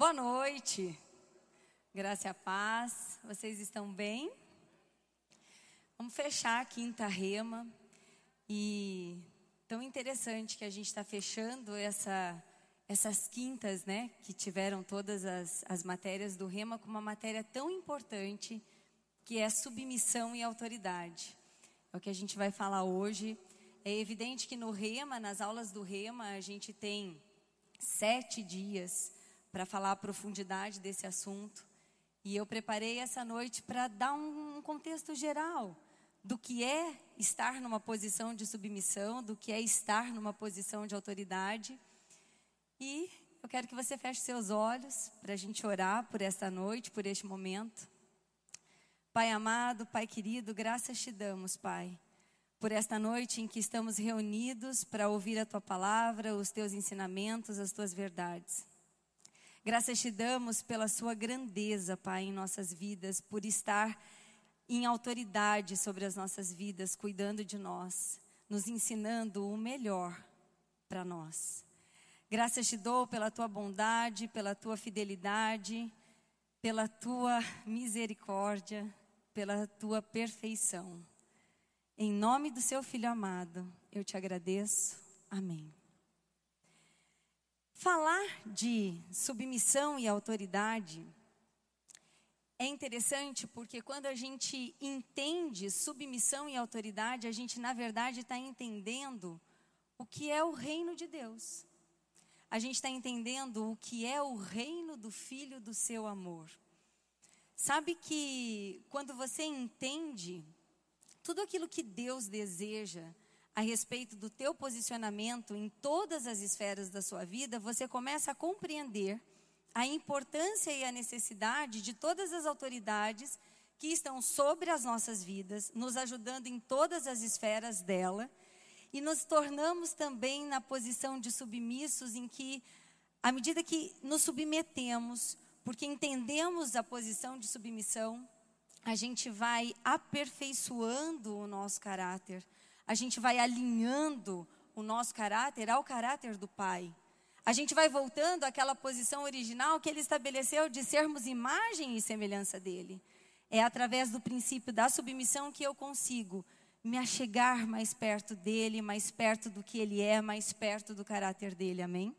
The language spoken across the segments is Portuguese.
Boa noite. Graça e paz. Vocês estão bem? Vamos fechar a quinta rema. E tão interessante que a gente está fechando essa, essas quintas, né? Que tiveram todas as, as matérias do rema com uma matéria tão importante que é submissão e autoridade. É o que a gente vai falar hoje. É evidente que no rema, nas aulas do rema, a gente tem sete dias para falar a profundidade desse assunto. E eu preparei essa noite para dar um contexto geral do que é estar numa posição de submissão, do que é estar numa posição de autoridade. E eu quero que você feche seus olhos para a gente orar por esta noite, por este momento. Pai amado, Pai querido, graças te damos, Pai, por esta noite em que estamos reunidos para ouvir a tua palavra, os teus ensinamentos, as tuas verdades. Graças te damos pela sua grandeza, Pai, em nossas vidas, por estar em autoridade sobre as nossas vidas, cuidando de nós, nos ensinando o melhor para nós. Graças te dou pela tua bondade, pela tua fidelidade, pela tua misericórdia, pela tua perfeição. Em nome do seu filho amado, eu te agradeço. Amém. Falar de submissão e autoridade é interessante porque quando a gente entende submissão e autoridade, a gente na verdade está entendendo o que é o reino de Deus. A gente está entendendo o que é o reino do Filho do seu amor. Sabe que quando você entende tudo aquilo que Deus deseja a respeito do teu posicionamento em todas as esferas da sua vida, você começa a compreender a importância e a necessidade de todas as autoridades que estão sobre as nossas vidas, nos ajudando em todas as esferas dela, e nos tornamos também na posição de submissos em que, à medida que nos submetemos, porque entendemos a posição de submissão, a gente vai aperfeiçoando o nosso caráter, a gente vai alinhando o nosso caráter ao caráter do Pai. A gente vai voltando àquela posição original que ele estabeleceu de sermos imagem e semelhança dele. É através do princípio da submissão que eu consigo me achegar mais perto dele, mais perto do que ele é, mais perto do caráter dele. Amém?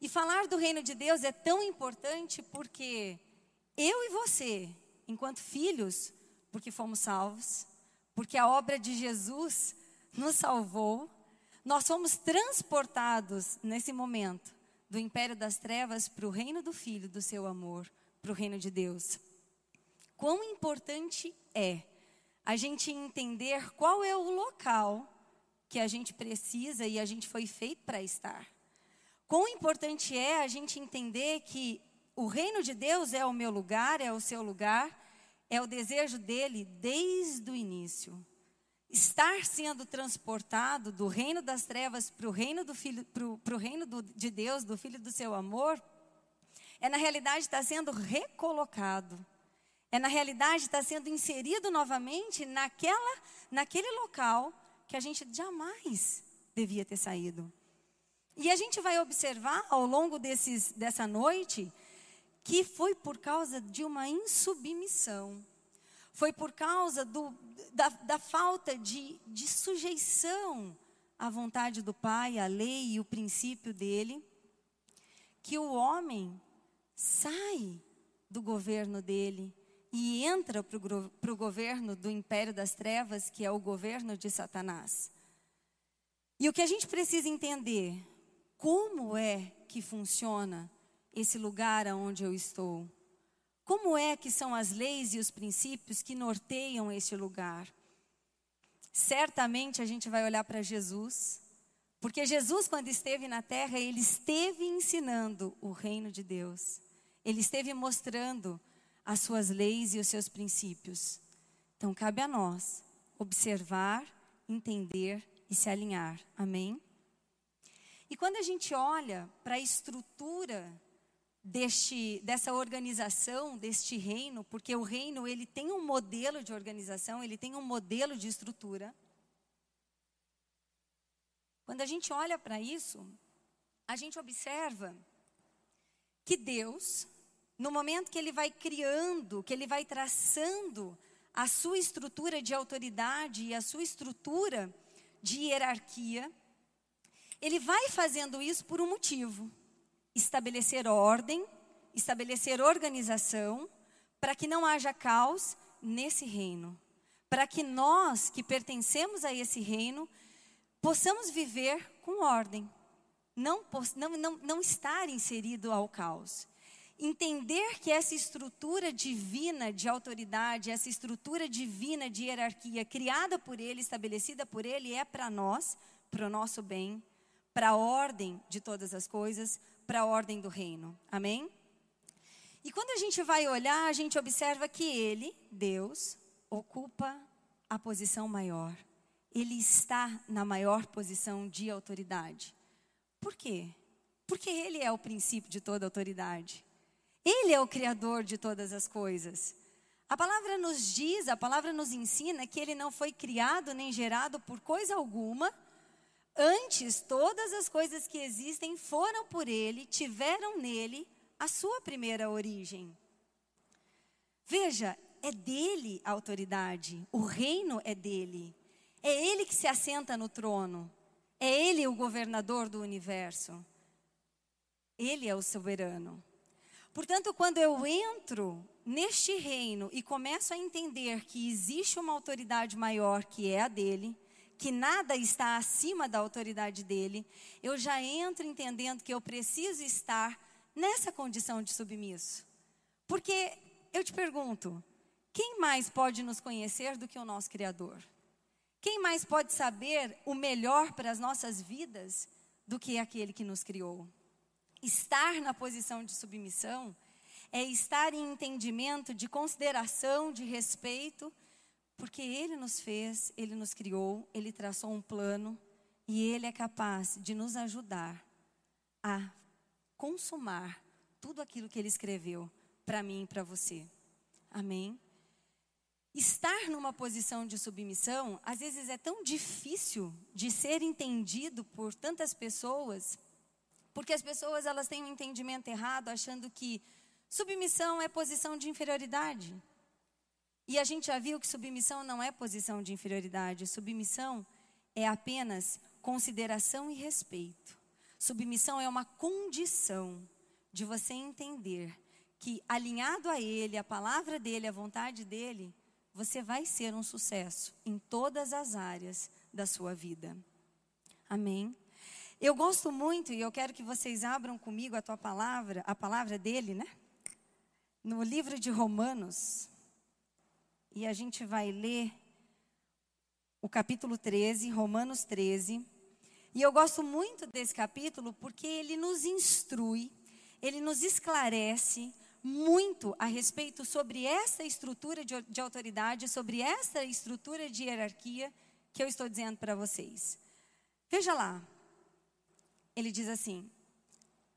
E falar do reino de Deus é tão importante porque eu e você, enquanto filhos, porque fomos salvos, porque a obra de Jesus nos salvou, nós fomos transportados nesse momento do império das trevas para o reino do Filho, do seu amor, para o reino de Deus. Quão importante é a gente entender qual é o local que a gente precisa e a gente foi feito para estar. Quão importante é a gente entender que o reino de Deus é o meu lugar, é o seu lugar, é o desejo dele desde o início. Estar sendo transportado do reino das trevas para o reino, do filho, pro, reino do, de Deus, do Filho do seu amor, é na realidade estar sendo recolocado. É na realidade estar sendo inserido novamente naquela, naquele local que a gente jamais devia ter saído. E a gente vai observar ao longo desses, dessa noite que foi por causa de uma insubmissão, foi por causa do, da, da falta de, de sujeição à vontade do Pai, à lei e o princípio dele, que o homem sai do governo dele e entra para o governo do império das trevas, que é o governo de Satanás. E o que a gente precisa entender como é que funciona esse lugar aonde eu estou? Como é que são as leis e os princípios que norteiam este lugar? Certamente a gente vai olhar para Jesus, porque Jesus, quando esteve na terra, ele esteve ensinando o reino de Deus. Ele esteve mostrando as suas leis e os seus princípios. Então, cabe a nós observar, entender e se alinhar. Amém? E quando a gente olha para a estrutura deste, dessa organização, deste reino, porque o reino ele tem um modelo de organização, ele tem um modelo de estrutura. Quando a gente olha para isso, a gente observa que Deus, no momento que ele vai criando, que ele vai traçando a sua estrutura de autoridade e a sua estrutura de hierarquia, ele vai fazendo isso por um motivo: estabelecer ordem, estabelecer organização, para que não haja caos nesse reino. Para que nós que pertencemos a esse reino possamos viver com ordem, não, não, não, não estar inserido ao caos. Entender que essa estrutura divina de autoridade, essa estrutura divina de hierarquia criada por Ele, estabelecida por Ele, é para nós, para o nosso bem, para a ordem de todas as coisas, para a ordem do reino. Amém? E quando a gente vai olhar, a gente observa que Ele, Deus, ocupa a posição maior. Ele está na maior posição de autoridade. Por quê? Porque Ele é o princípio de toda autoridade. Ele é o Criador de todas as coisas. A palavra nos diz, a palavra nos ensina que Ele não foi criado nem gerado por coisa alguma. Antes, todas as coisas que existem foram por Ele, tiveram nele a sua primeira origem. Veja, é dele a autoridade, o reino é dele. É ele que se assenta no trono. É ele o governador do universo. Ele é o soberano. Portanto, quando eu entro neste reino e começo a entender que existe uma autoridade maior que é a dele, que nada está acima da autoridade dele, eu já entro entendendo que eu preciso estar nessa condição de submisso. Porque eu te pergunto, quem mais pode nos conhecer do que o nosso Criador? Quem mais pode saber o melhor para as nossas vidas do que aquele que nos criou? Estar na posição de submissão é estar em entendimento de consideração, de respeito, porque Ele nos fez, Ele nos criou, Ele traçou um plano e Ele é capaz de nos ajudar a consumar tudo aquilo que Ele escreveu para mim e para você. Amém? Estar numa posição de submissão, às vezes é tão difícil de ser entendido por tantas pessoas, porque as pessoas elas têm um entendimento errado, achando que submissão é posição de inferioridade. E a gente já viu que submissão não é posição de inferioridade, submissão é apenas consideração e respeito. Submissão é uma condição de você entender que alinhado a ele, a palavra dele, a vontade dele, você vai ser um sucesso em todas as áreas da sua vida. Amém. Eu gosto muito e eu quero que vocês abram comigo a tua palavra, a palavra dele, né? No livro de Romanos. E a gente vai ler o capítulo 13, Romanos 13. E eu gosto muito desse capítulo porque ele nos instrui, ele nos esclarece muito a respeito sobre essa estrutura de, de autoridade, sobre essa estrutura de hierarquia que eu estou dizendo para vocês. Veja lá, ele diz assim: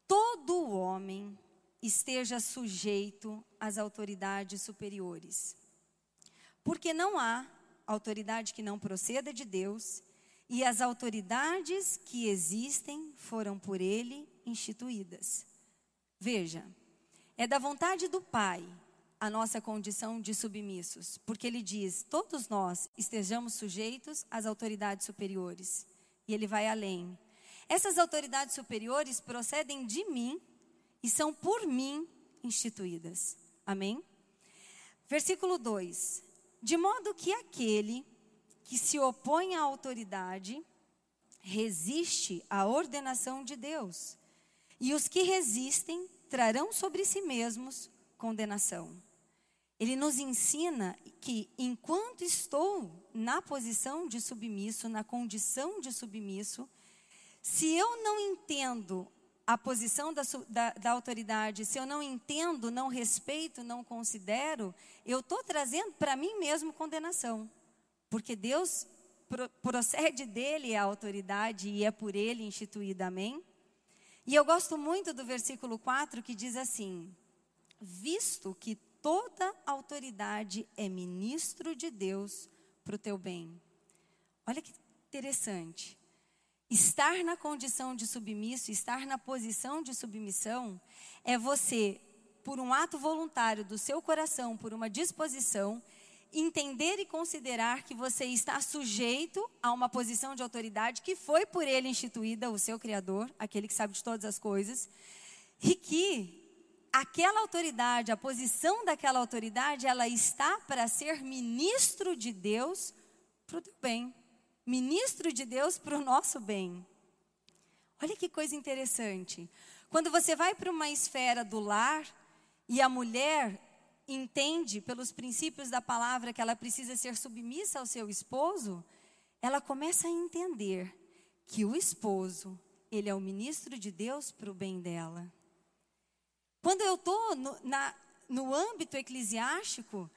todo homem esteja sujeito às autoridades superiores, porque não há autoridade que não proceda de Deus, e as autoridades que existem foram por ele instituídas. Veja, é da vontade do Pai a nossa condição de submissos, porque ele diz: todos nós estejamos sujeitos às autoridades superiores. E ele vai além. Essas autoridades superiores procedem de mim e são por mim instituídas. Amém? Versículo 2: De modo que aquele que se opõe à autoridade resiste à ordenação de Deus, e os que resistem trarão sobre si mesmos condenação. Ele nos ensina que enquanto estou na posição de submisso, na condição de submisso, se eu não entendo a posição da, da, da autoridade, se eu não entendo, não respeito, não considero, eu estou trazendo para mim mesmo condenação. Porque Deus pro, procede dele a autoridade e é por ele instituída, amém? E eu gosto muito do versículo 4 que diz assim: Visto que toda autoridade é ministro de Deus para o teu bem. Olha que interessante. Estar na condição de submisso, estar na posição de submissão, é você, por um ato voluntário do seu coração, por uma disposição, entender e considerar que você está sujeito a uma posição de autoridade que foi por ele instituída, o seu Criador, aquele que sabe de todas as coisas, e que aquela autoridade, a posição daquela autoridade, ela está para ser ministro de Deus para o teu bem ministro de Deus para o nosso bem. Olha que coisa interessante. Quando você vai para uma esfera do lar e a mulher entende pelos princípios da palavra que ela precisa ser submissa ao seu esposo, ela começa a entender que o esposo, ele é o ministro de Deus para o bem dela. Quando eu estou no, no âmbito eclesiástico,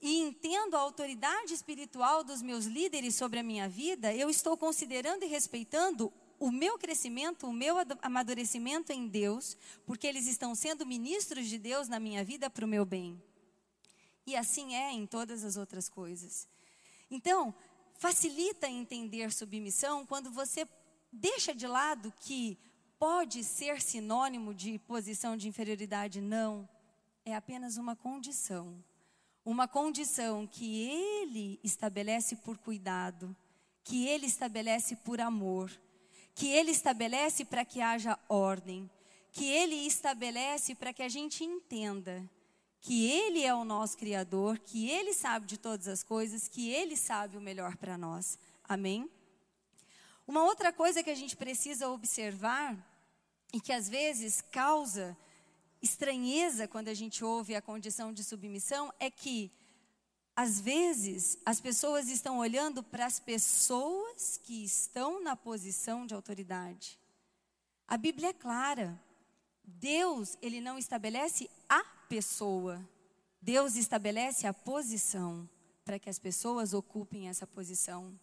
e entendo a autoridade espiritual dos meus líderes sobre a minha vida, eu estou considerando e respeitando o meu crescimento, o meu amadurecimento em Deus, porque eles estão sendo ministros de Deus na minha vida para o meu bem. E assim é em todas as outras coisas. Então, facilita entender submissão quando você deixa de lado que pode ser sinônimo de posição de inferioridade. Não, é apenas uma condição uma condição que ele estabelece por cuidado, que ele estabelece por amor, que ele estabelece para que haja ordem, que ele estabelece para que a gente entenda que ele é o nosso criador, que ele sabe de todas as coisas, que ele sabe o melhor para nós. Amém? Uma outra coisa que a gente precisa observar e que às vezes causa estranheza quando a gente ouve a condição de submissão é que, às vezes, as pessoas estão olhando para as pessoas que estão na posição de autoridade. A Bíblia é clara. Deus, ele não estabelece a pessoa. Deus estabelece a posição para que as pessoas ocupem essa posição.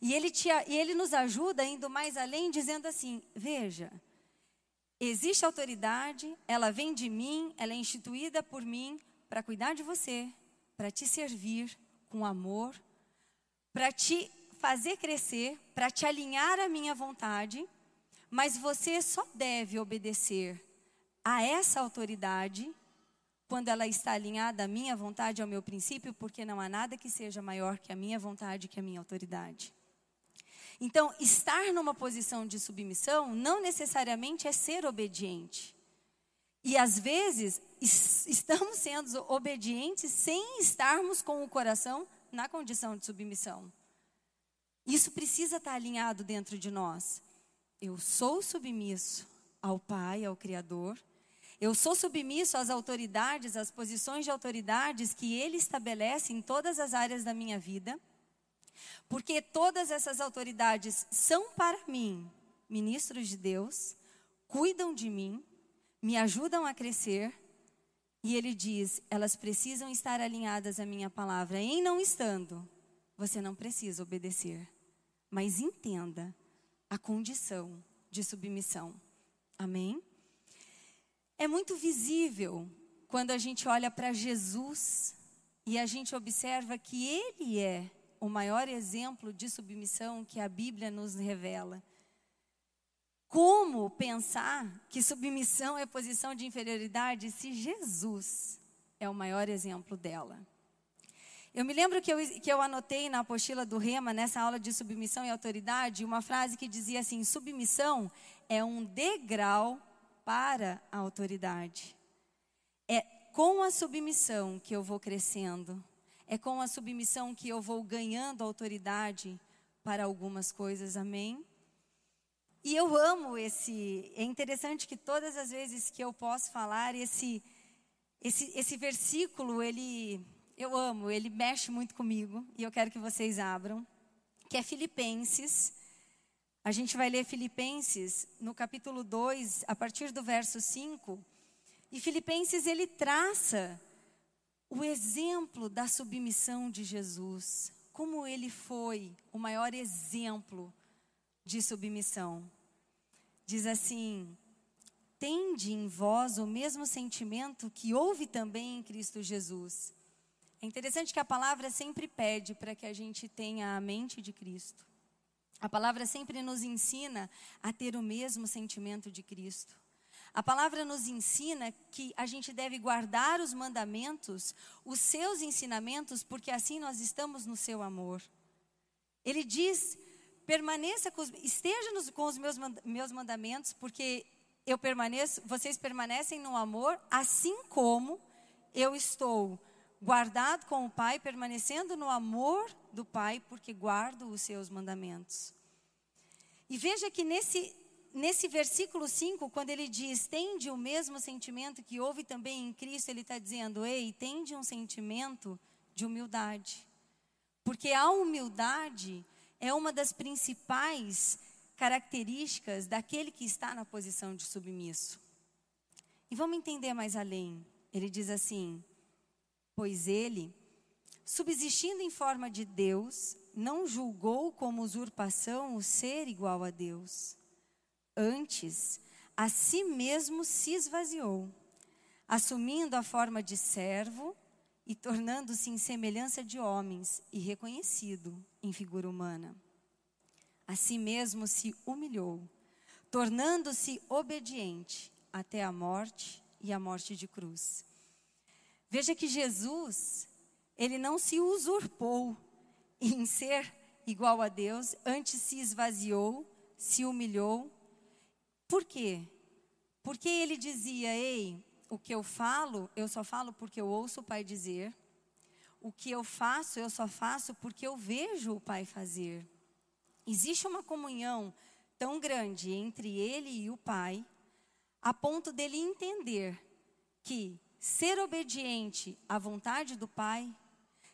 E ele, te, e ele nos ajuda indo mais além, dizendo assim: veja, Existe autoridade, ela vem de mim, ela é instituída por mim para cuidar de você, para te servir com amor, para te fazer crescer, para te alinhar à minha vontade, mas você só deve obedecer a essa autoridade quando ela está alinhada à minha vontade, ao meu princípio, porque não há nada que seja maior que a minha vontade, que a minha autoridade. Então, estar numa posição de submissão não necessariamente é ser obediente. E às vezes estamos sendo obedientes sem estarmos com o coração na condição de submissão. Isso precisa estar alinhado dentro de nós. Eu sou submisso ao Pai, ao Criador. Eu sou submisso às autoridades, às posições de autoridades que Ele estabelece em todas as áreas da minha vida. Porque todas essas autoridades são para mim ministros de Deus, cuidam de mim, me ajudam a crescer. E ele diz: elas precisam estar alinhadas à minha palavra. Em não estando, você não precisa obedecer. Mas entenda a condição de submissão. Amém? É muito visível quando a gente olha para Jesus e a gente observa que Ele é o maior exemplo de submissão que a Bíblia nos revela. Como pensar que submissão é posição de inferioridade se Jesus é o maior exemplo dela? Eu me lembro que eu, que eu anotei na apostila do Rema, nessa aula de submissão e autoridade, uma frase que dizia assim: submissão é um degrau para a autoridade. É com a submissão que eu vou crescendo. É com a submissão que eu vou ganhando autoridade para algumas coisas, amém? E eu amo esse. É interessante que todas as vezes que eu posso falar, esse, esse, esse versículo, ele. Eu amo, ele mexe muito comigo. E eu quero que vocês abram. Que é Filipenses. A gente vai ler Filipenses no capítulo 2, a partir do verso 5. E Filipenses, ele traça o exemplo da submissão de Jesus, como ele foi o maior exemplo de submissão. Diz assim: Tende em vós o mesmo sentimento que houve também em Cristo Jesus. É interessante que a palavra sempre pede para que a gente tenha a mente de Cristo, A palavra sempre nos ensina a ter o mesmo sentimento de Cristo. A palavra nos ensina que a gente deve guardar os mandamentos, os seus ensinamentos, porque assim nós estamos no seu amor. Ele diz: permaneça com os, esteja nos, com os meus, meus mandamentos, porque eu permaneço, vocês permanecem no amor, assim como eu estou guardado com o Pai, permanecendo no amor do Pai, porque guardo os seus mandamentos. E veja que nesse, nesse versículo 5, quando ele diz, tende o mesmo sentimento que houve também em Cristo, ele está dizendo, ei, tende um sentimento de humildade. Porque a humildade é uma das principais características daquele que está na posição de submisso. E vamos entender mais além. Ele diz assim: Pois ele, subsistindo em forma de Deus, não julgou como usurpação o ser igual a Deus. Antes, a si mesmo se esvaziou, assumindo a forma de servo e tornando-se em semelhança de homens e reconhecido em figura humana. A si mesmo se humilhou, tornando-se obediente até a morte e a morte de cruz. Veja que Jesus, ele não se usurpou em ser igual a Deus, antes se esvaziou, se humilhou. Por quê? Porque ele dizia: Ei, o que eu falo, eu só falo porque eu ouço o Pai dizer. O que eu faço, eu só faço porque eu vejo o Pai fazer. Existe uma comunhão tão grande entre ele e o Pai, a ponto dele entender que ser obediente à vontade do Pai,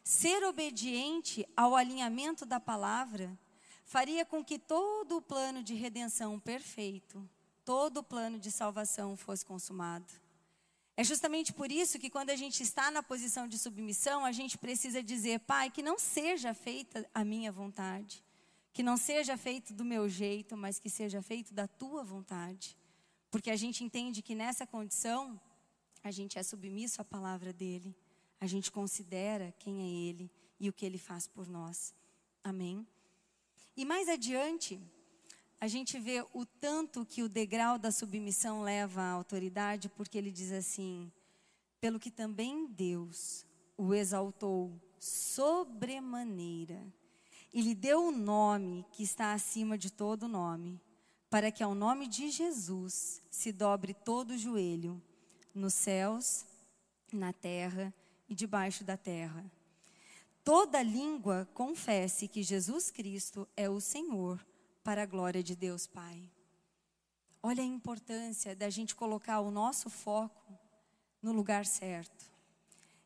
ser obediente ao alinhamento da palavra, faria com que todo o plano de redenção perfeito, todo o plano de salvação fosse consumado. É justamente por isso que quando a gente está na posição de submissão, a gente precisa dizer, Pai, que não seja feita a minha vontade, que não seja feito do meu jeito, mas que seja feito da tua vontade. Porque a gente entende que nessa condição, a gente é submisso à palavra dele, a gente considera quem é ele e o que ele faz por nós. Amém? E mais adiante, a gente vê o tanto que o degrau da submissão leva à autoridade, porque ele diz assim: pelo que também Deus o exaltou sobremaneira e lhe deu o um nome que está acima de todo nome, para que ao nome de Jesus se dobre todo o joelho nos céus, na terra e debaixo da terra. Toda língua confesse que Jesus Cristo é o Senhor, para a glória de Deus Pai. Olha a importância da gente colocar o nosso foco no lugar certo.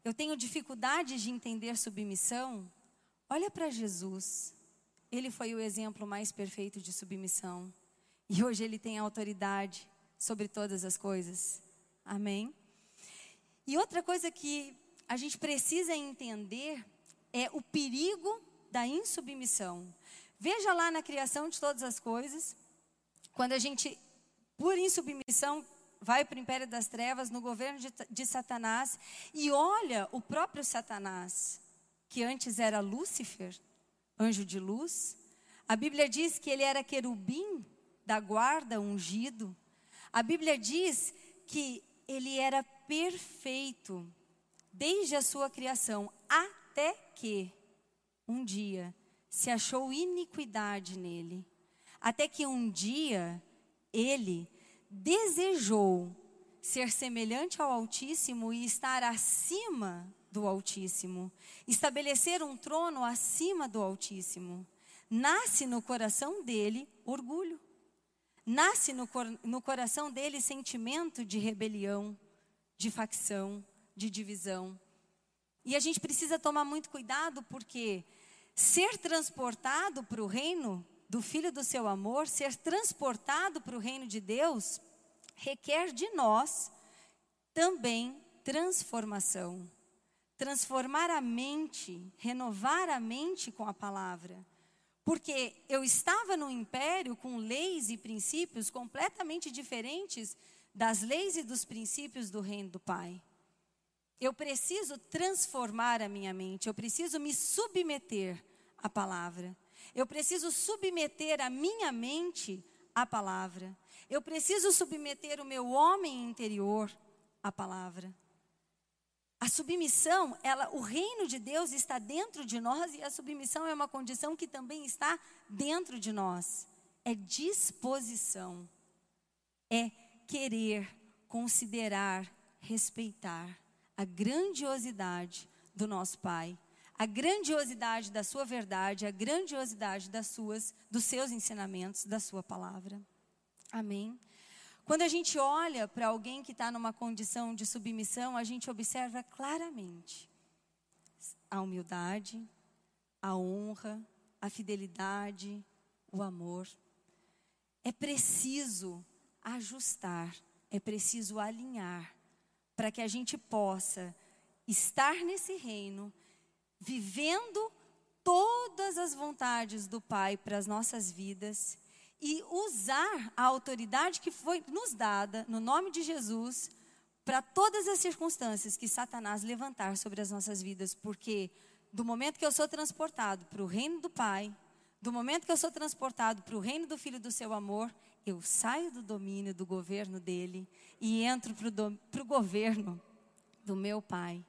Eu tenho dificuldade de entender submissão. Olha para Jesus. Ele foi o exemplo mais perfeito de submissão. E hoje ele tem autoridade sobre todas as coisas. Amém? E outra coisa que a gente precisa entender é o perigo da insubmissão. Veja lá na criação de todas as coisas, quando a gente, por insubmissão, vai para o império das trevas, no governo de, de Satanás, e olha o próprio Satanás, que antes era Lúcifer, anjo de luz. A Bíblia diz que ele era querubim da guarda ungido. A Bíblia diz que ele era perfeito desde a sua criação, até que um dia se achou iniquidade nele. Até que um dia ele desejou ser semelhante ao Altíssimo e estar acima do Altíssimo, estabelecer um trono acima do Altíssimo. Nasce no coração dele orgulho. Nasce no, cor, no coração dele sentimento de rebelião, de facção, de divisão. E a gente precisa tomar muito cuidado porque ser transportado para o reino do Filho do seu amor, ser transportado para o reino de Deus, requer de nós também transformação. Transformar a mente, renovar a mente com a palavra. Porque eu estava no império com leis e princípios completamente diferentes das leis e dos princípios do reino do Pai. Eu preciso transformar a minha mente, eu preciso me submeter à palavra. Eu preciso submeter a minha mente à palavra. Eu preciso submeter o meu homem interior à palavra. A submissão, ela, o reino de Deus está dentro de nós e a submissão é uma condição que também está dentro de nós. É disposição. É querer, considerar, respeitar a grandiosidade do nosso Pai, a grandiosidade da sua verdade, a grandiosidade das suas, dos seus ensinamentos, da sua palavra. Amém. Quando a gente olha para alguém que está numa condição de submissão, a gente observa claramente a humildade, a honra, a fidelidade, o amor. É preciso ajustar, é preciso alinhar, para que a gente possa estar nesse reino, vivendo todas as vontades do Pai para as nossas vidas e usar a autoridade que foi nos dada, no nome de Jesus, para todas as circunstâncias que Satanás levantar sobre as nossas vidas, porque do momento que eu sou transportado para o reino do Pai, do momento que eu sou transportado para o reino do Filho do seu amor, eu saio do domínio, do governo dele e entro para o governo do meu Pai,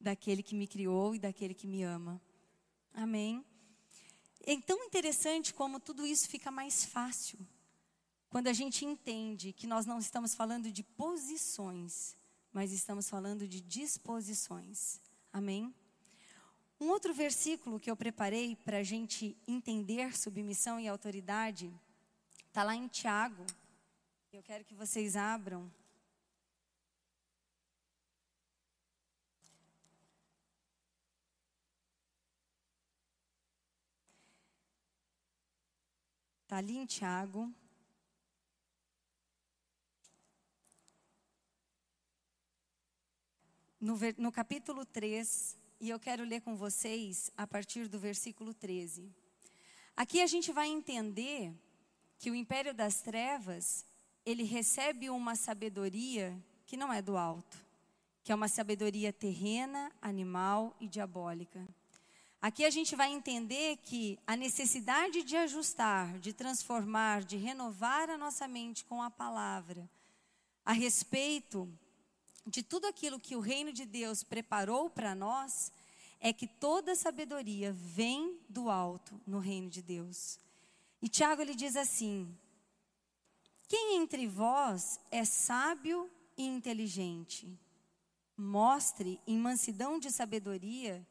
daquele que me criou e daquele que me ama. Amém? É tão interessante como tudo isso fica mais fácil quando a gente entende que nós não estamos falando de posições, mas estamos falando de disposições. Amém? Um outro versículo que eu preparei para a gente entender submissão e autoridade está lá em Tiago. Eu quero que vocês abram. Está ali em Tiago. No, no capítulo 3, e eu quero ler com vocês a partir do versículo 13. Aqui a gente vai entender que o império das trevas, ele recebe uma sabedoria que não é do alto, que é uma sabedoria terrena, animal e diabólica. Aqui a gente vai entender que a necessidade de ajustar, de transformar, de renovar a nossa mente com a palavra a respeito de tudo aquilo que o reino de Deus preparou para nós, é que toda sabedoria vem do alto no reino de Deus. E Tiago ele diz assim: Quem entre vós é sábio e inteligente? Mostre em mansidão de sabedoria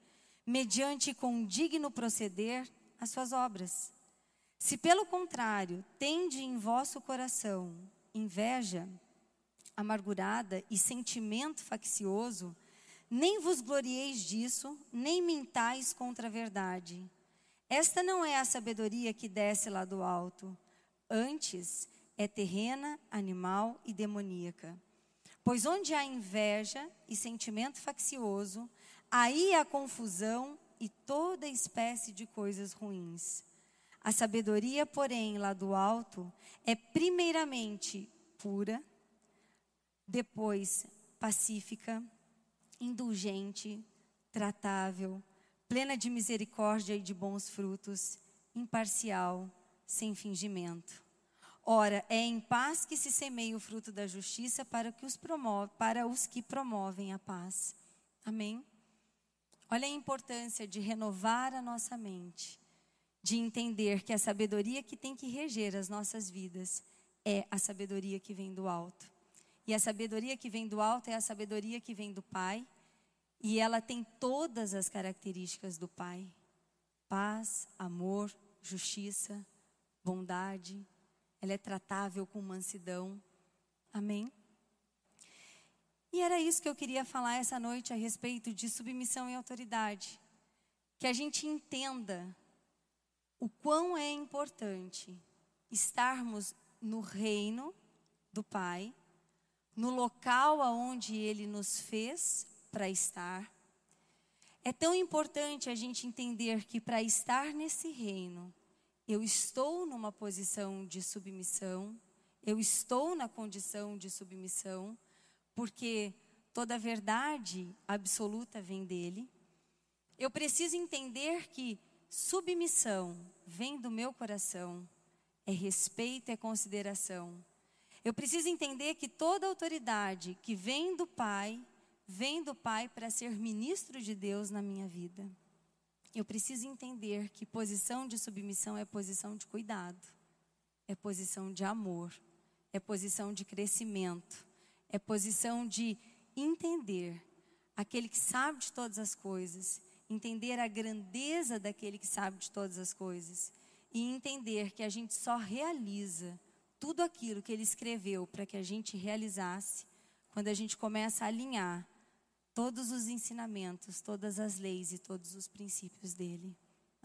mediante com digno proceder as suas obras. Se pelo contrário tende em vosso coração inveja amargurada e sentimento faccioso, nem vos glorieis disso, nem mintais contra a verdade. Esta não é a sabedoria que desce lá do alto, antes é terrena, animal e demoníaca. Pois onde há inveja e sentimento faccioso, Aí a confusão e toda espécie de coisas ruins. A sabedoria, porém, lá do alto, é primeiramente pura, depois pacífica, indulgente, tratável, plena de misericórdia e de bons frutos, imparcial, sem fingimento. Ora, é em paz que se semeia o fruto da justiça para, que os, promove, para os que promovem a paz. Amém? Olha a importância de renovar a nossa mente, de entender que a sabedoria que tem que reger as nossas vidas é a sabedoria que vem do alto. E a sabedoria que vem do alto é a sabedoria que vem do Pai, e ela tem todas as características do Pai: paz, amor, justiça, bondade. Ela é tratável com mansidão. Amém? E era isso que eu queria falar essa noite a respeito de submissão e autoridade. Que a gente entenda o quão é importante estarmos no reino do Pai, no local aonde Ele nos fez para estar. É tão importante a gente entender que para estar nesse reino, eu estou numa posição de submissão, eu estou na condição de submissão porque toda verdade absoluta vem dele. Eu preciso entender que submissão vem do meu coração, é respeito, é consideração. Eu preciso entender que toda autoridade que vem do Pai, vem do Pai para ser ministro de Deus na minha vida. Eu preciso entender que posição de submissão é posição de cuidado, é posição de amor, é posição de crescimento, é posição de entender aquele que sabe de todas as coisas, entender a grandeza daquele que sabe de todas as coisas e entender que a gente só realiza tudo aquilo que ele escreveu para que a gente realizasse quando a gente começa a alinhar todos os ensinamentos, todas as leis e todos os princípios dele.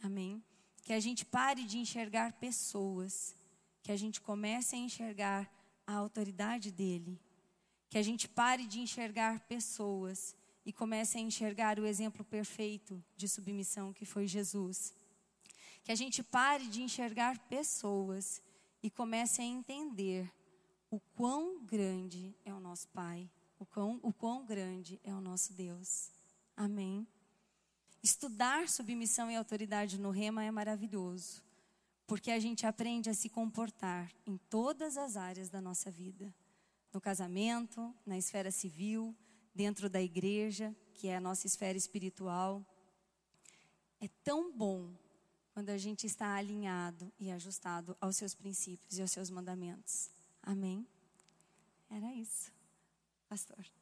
Amém? Que a gente pare de enxergar pessoas, que a gente comece a enxergar a autoridade dele. Que a gente pare de enxergar pessoas e comece a enxergar o exemplo perfeito de submissão que foi Jesus. Que a gente pare de enxergar pessoas e comece a entender o quão grande é o nosso Pai, o quão, o quão grande é o nosso Deus. Amém. Estudar submissão e autoridade no rema é maravilhoso, porque a gente aprende a se comportar em todas as áreas da nossa vida no casamento, na esfera civil, dentro da igreja, que é a nossa esfera espiritual. É tão bom quando a gente está alinhado e ajustado aos seus princípios e aos seus mandamentos. Amém? Era isso, pastor.